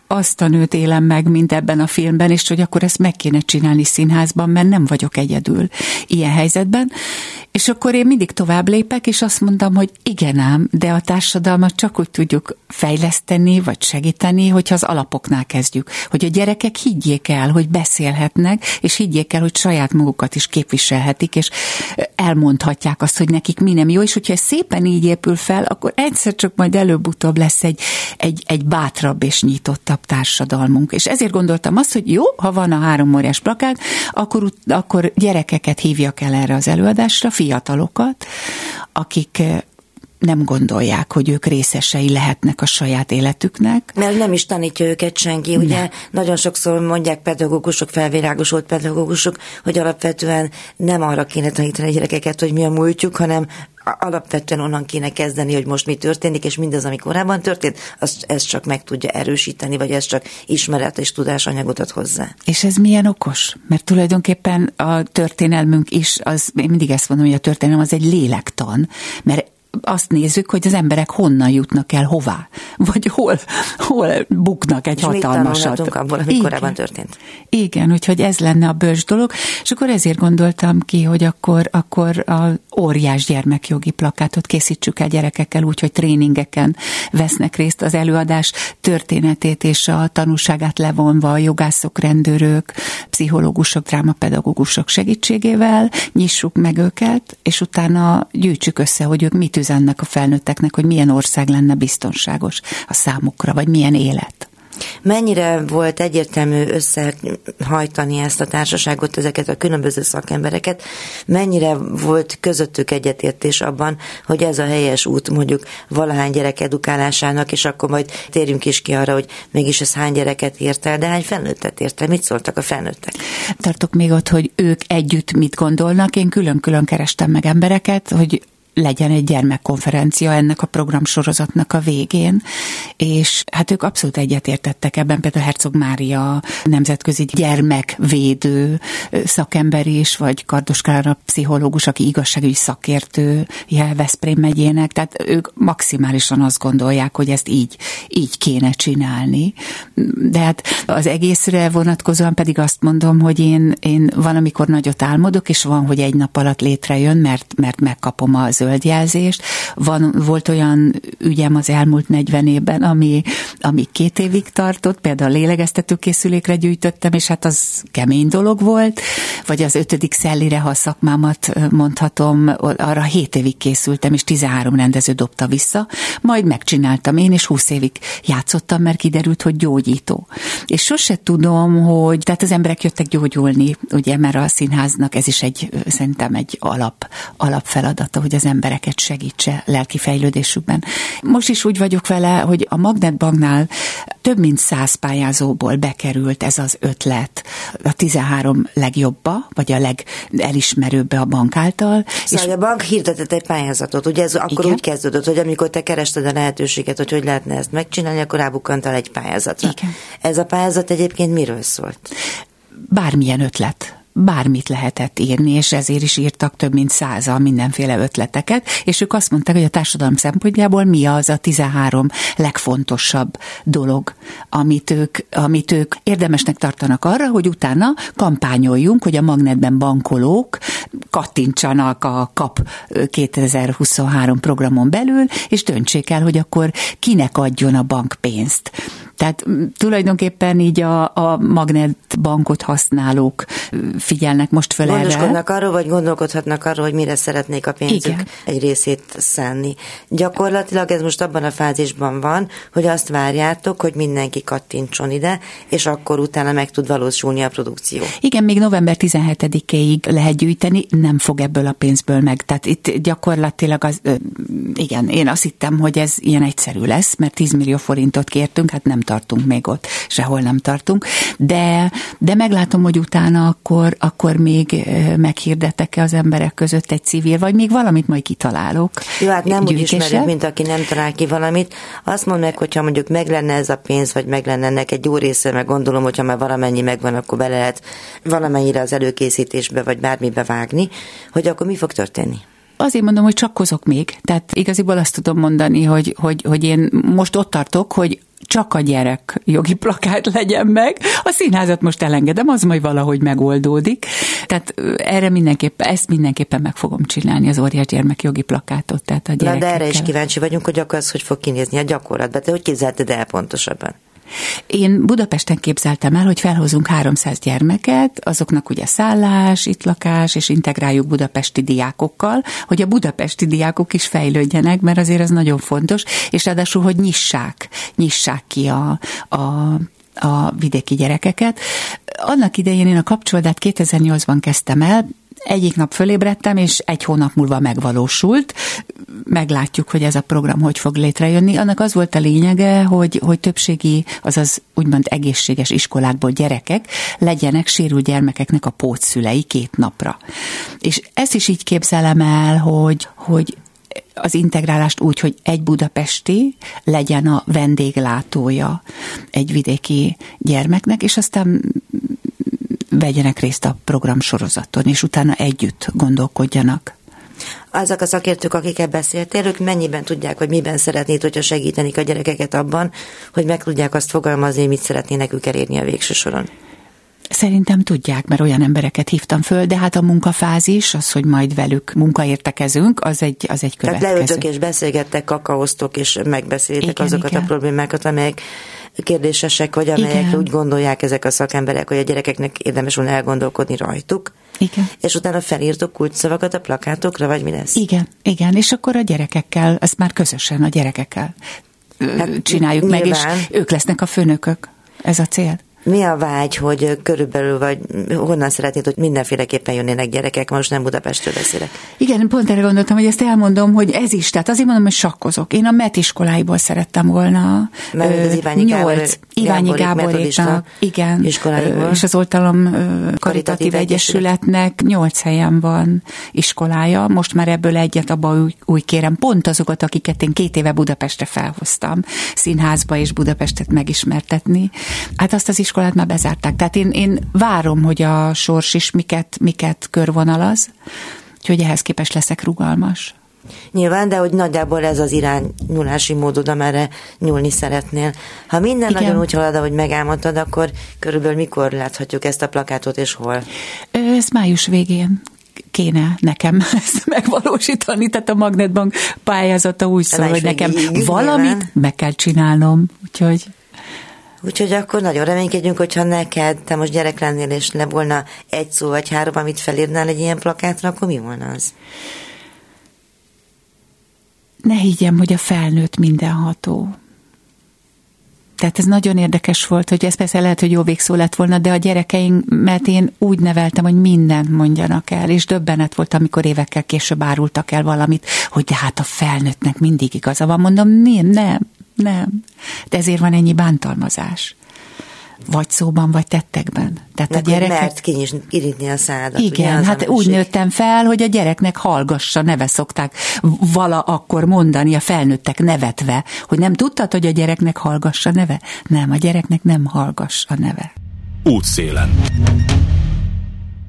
azt a nőt élem meg, mint ebben a filmben, és hogy akkor ezt meg kéne csinálni színházban, mert nem vagyok egyedül ilyen helyzetben. És akkor én mindig tovább lépek, és azt mondom, hogy igen ám, de a társadalmat csak úgy tudjuk fejleszteni, vagy segíteni, hogyha az alapoknál kezdjük. Hogy a gyerekek higgyék el, hogy beszélhetnek, és higgyék el, hogy saját magukat is képviselhetik, és elmondhatják azt, hogy nekik mi nem jó, és hogyha ez szépen így épül fel, akkor egyszer csak majd előbb-utóbb lesz egy, egy, egy bátrabb és nyitottabb társadalmunk. És ezért gondoltam azt, hogy jó, ha van a három óriás plakát, akkor, akkor gyerekeket hívjak el erre az előadásra, fiatalokat, akik eh, nem gondolják, hogy ők részesei lehetnek a saját életüknek. Mert nem is tanítja őket senki. Ne. Ugye nagyon sokszor mondják pedagógusok, felvilágosult pedagógusok, hogy alapvetően nem arra kéne tanítani a gyerekeket, hogy mi a múltjuk, hanem alapvetően onnan kéne kezdeni, hogy most mi történik, és mindaz, ami korábban történt, az, ez csak meg tudja erősíteni, vagy ez csak ismeret és tudásanyagot ad hozzá. És ez milyen okos? Mert tulajdonképpen a történelmünk is, az, én mindig ezt mondom, hogy a történelem az egy lélektan, mert azt nézzük, hogy az emberek honnan jutnak el, hová, vagy hol, hol buknak egy és hatalmasat. mit abból, ami Igen. korábban történt. Igen, úgyhogy ez lenne a bős dolog, és akkor ezért gondoltam ki, hogy akkor, akkor a óriás gyermekjogi plakátot készítsük el gyerekekkel úgy, hogy tréningeken vesznek részt az előadás történetét és a tanúságát levonva a jogászok, rendőrök, pszichológusok, drámapedagógusok segítségével, nyissuk meg őket, és utána gyűjtsük össze, hogy ők mit üzennek a felnőtteknek, hogy milyen ország lenne biztonságos a számukra, vagy milyen élet. Mennyire volt egyértelmű összehajtani ezt a társaságot, ezeket a különböző szakembereket, mennyire volt közöttük egyetértés abban, hogy ez a helyes út mondjuk valahány gyerek edukálásának, és akkor majd térjünk is ki arra, hogy mégis ez hány gyereket ért el, de hány felnőttet ért el, mit szóltak a felnőttek? Tartok még ott, hogy ők együtt mit gondolnak, én külön-külön kerestem meg embereket, hogy legyen egy gyermekkonferencia ennek a programsorozatnak a végén, és hát ők abszolút egyetértettek ebben, például Herzog Mária nemzetközi gyermekvédő szakember is, vagy Kardos Klára pszichológus, aki igazságügyi szakértő Veszprém megyének, tehát ők maximálisan azt gondolják, hogy ezt így, így kéne csinálni. De hát az egészre vonatkozóan pedig azt mondom, hogy én, én van, amikor nagyot álmodok, és van, hogy egy nap alatt létrejön, mert, mert megkapom az zöldjelzést. Van, volt olyan ügyem az elmúlt 40 évben, ami, ami két évig tartott, például a lélegeztetőkészülékre gyűjtöttem, és hát az kemény dolog volt, vagy az ötödik szellire, ha a szakmámat mondhatom, arra 7 évig készültem, és 13 rendező dobta vissza, majd megcsináltam én, és 20 évig játszottam, mert kiderült, hogy gyógyító. És sose tudom, hogy, tehát az emberek jöttek gyógyulni, ugye, mert a színháznak ez is egy, szerintem egy alap, alapfeladata, hogy az ember embereket segítse lelki fejlődésükben. Most is úgy vagyok vele, hogy a Magnetbanknál több mint száz pályázóból bekerült ez az ötlet a 13 legjobba, vagy a legelismerőbbe a bank által. Szóval és a bank hirdetett egy pályázatot, ugye ez akkor igen? úgy kezdődött, hogy amikor te kerested a lehetőséget, hogy hogy lehetne ezt megcsinálni, akkor rábukkantál egy pályázatra. Igen. Ez a pályázat egyébként miről szólt? Bármilyen ötlet bármit lehetett írni, és ezért is írtak több mint százal mindenféle ötleteket, és ők azt mondták, hogy a társadalom szempontjából mi az a 13 legfontosabb dolog, amit ők, amit ők érdemesnek tartanak arra, hogy utána kampányoljunk, hogy a magnetben bankolók kattintsanak a KAP 2023 programon belül, és döntsék el, hogy akkor kinek adjon a bank pénzt. Tehát tulajdonképpen így a, a magnetbankot használók figyelnek most föl Gondoskodnak erre. arról, vagy gondolkodhatnak arról, hogy mire szeretnék a pénzük Igen. egy részét szánni. Gyakorlatilag ez most abban a fázisban van, hogy azt várjátok, hogy mindenki kattintson ide, és akkor utána meg tud valósulni a produkció. Igen, még november 17-ig lehet gyűjteni, nem fog ebből a pénzből meg. Tehát itt gyakorlatilag az, igen, én azt hittem, hogy ez ilyen egyszerű lesz, mert 10 millió forintot kértünk, hát nem tartunk még ott, sehol nem tartunk, de, de meglátom, hogy utána akkor, akkor még meghirdetek-e az emberek között egy civil, vagy még valamit majd kitalálok. Jó, hát nem úgy ismerjük, mint aki nem talál ki valamit. Azt mondd meg, hogyha mondjuk meg lenne ez a pénz, vagy meg lenne ennek egy jó része, meg gondolom, hogyha már valamennyi megvan, akkor bele lehet valamennyire az előkészítésbe, vagy bármibe vágni, hogy akkor mi fog történni? Azért mondom, hogy csakkozok még. Tehát igaziból azt tudom mondani, hogy, hogy, hogy én most ott tartok, hogy csak a gyerek jogi plakát legyen meg. A színházat most elengedem, az majd valahogy megoldódik. Tehát erre mindenképpen, ezt mindenképpen meg fogom csinálni, az óriás gyermek jogi plakátot. Tehát a Na, de erre is kíváncsi vagyunk, hogy akkor az hogy fog kinézni a gyakorlatban. Te hogy képzelted el pontosabban? Én Budapesten képzeltem el, hogy felhozunk 300 gyermeket, azoknak ugye szállás, itt lakás, és integráljuk budapesti diákokkal, hogy a budapesti diákok is fejlődjenek, mert azért ez nagyon fontos, és ráadásul, hogy nyissák, nyissák ki a, a a vidéki gyerekeket. Annak idején én a kapcsolatát 2008-ban kezdtem el, egyik nap fölébredtem, és egy hónap múlva megvalósult. Meglátjuk, hogy ez a program hogy fog létrejönni. Annak az volt a lényege, hogy, hogy többségi, azaz úgymond egészséges iskolákból gyerekek legyenek sérült gyermekeknek a pótszülei két napra. És ezt is így képzelem el, hogy, hogy az integrálást úgy, hogy egy budapesti legyen a vendéglátója egy vidéki gyermeknek, és aztán vegyenek részt a program sorozaton, és utána együtt gondolkodjanak. Azok a szakértők, akikkel beszéltél, ők mennyiben tudják, hogy miben szeretnéd, hogyha segítenik a gyerekeket abban, hogy meg tudják azt fogalmazni, mit szeretnének ők elérni a végső soron? Szerintem tudják, mert olyan embereket hívtam föl, de hát a munkafázis, az, hogy majd velük munkaértekezünk, az egy, az egy következő. Tehát leültök és beszélgettek, kakaoztok, és megbeszéltek igen, azokat igen. a problémákat, amelyek kérdésesek, vagy amelyek úgy gondolják ezek a szakemberek, hogy a gyerekeknek érdemes volna elgondolkodni rajtuk. Igen. És utána felírtok kulcsszavakat a plakátokra, vagy mi lesz? Igen, igen, és akkor a gyerekekkel, ezt már közösen a gyerekekkel hát, csináljuk nyilván. meg, és ők lesznek a főnökök. Ez a cél. Mi a vágy, hogy körülbelül, vagy honnan szeretnéd, hogy mindenféleképpen jönnének gyerekek, most nem Budapestről beszélek. Igen, pont erre gondoltam, hogy ezt elmondom, hogy ez is, tehát azért mondom, hogy sakkozok. Én a MET iskoláiból szerettem volna. Mert az Iványi nyolc, Iványi Gáboréknak, igen, iskoláiból. és az Oltalom Karitatív Egyesületnek nyolc helyen van iskolája, most már ebből egyet abba új, új kérem, pont azokat, akiket én két éve Budapestre felhoztam, színházba és Budapestet megismertetni. Hát azt az iskolát már bezárták. Tehát én, én várom, hogy a sors is miket, miket körvonalaz, úgyhogy ehhez képest leszek rugalmas. Nyilván, de hogy nagyjából ez az irányulási módod, amerre nyúlni szeretnél. Ha minden Igen. nagyon úgy halad, ahogy megálmodtad, akkor körülbelül mikor láthatjuk ezt a plakátot, és hol? Ez május végén kéne nekem ezt megvalósítani, tehát a Magnetbank pályázata úgy szól, hogy nekem valamit meg kell csinálnom, úgyhogy... Úgyhogy akkor nagyon reménykedjünk, hogyha neked, te most gyerek lennél, és le volna egy szó vagy három, amit felírnál egy ilyen plakátra, akkor mi volna az? Ne higgyem, hogy a felnőtt mindenható. Tehát ez nagyon érdekes volt, hogy ez persze lehet, hogy jó végszó lett volna, de a gyerekeink, mert én úgy neveltem, hogy mindent mondjanak el, és döbbenet volt, amikor évekkel később árultak el valamit, hogy de hát a felnőttnek mindig igaza van. Mondom, nem, nem, nem. De ezért van ennyi bántalmazás. Vagy szóban, vagy tettekben. Tehát Meg a gyerekek... Mert kinyitni a szádat. Igen, ugye, hát úgy nőttem fel, hogy a gyereknek hallgassa, neve szokták vala akkor mondani, a felnőttek nevetve, hogy nem tudtad, hogy a gyereknek hallgassa neve? Nem, a gyereknek nem hallgass a neve. Útszélen.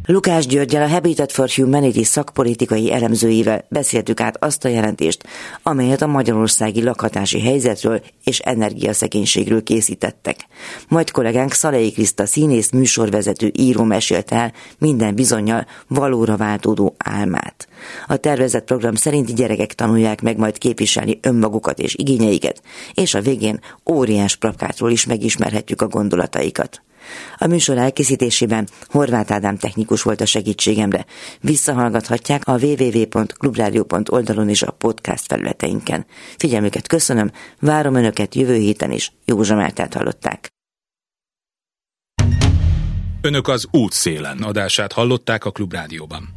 Lukás Györgyel a Habitat for Humanity szakpolitikai elemzőivel beszéltük át azt a jelentést, amelyet a magyarországi lakhatási helyzetről és energiaszegénységről készítettek. Majd kollégánk Szalei Kriszta színész műsorvezető író mesélte el minden bizonyal valóra váltódó álmát. A tervezett program szerinti gyerekek tanulják meg majd képviselni önmagukat és igényeiket, és a végén óriás plakátról is megismerhetjük a gondolataikat. A műsor elkészítésében Horváth Ádám technikus volt a segítségemre. Visszahallgathatják a www.clubradio.oldalon oldalon és a podcast felületeinken. Figyelmüket köszönöm, várom Önöket jövő héten is. Józsa Mártát hallották. Önök az útszélen adását hallották a Klubrádióban.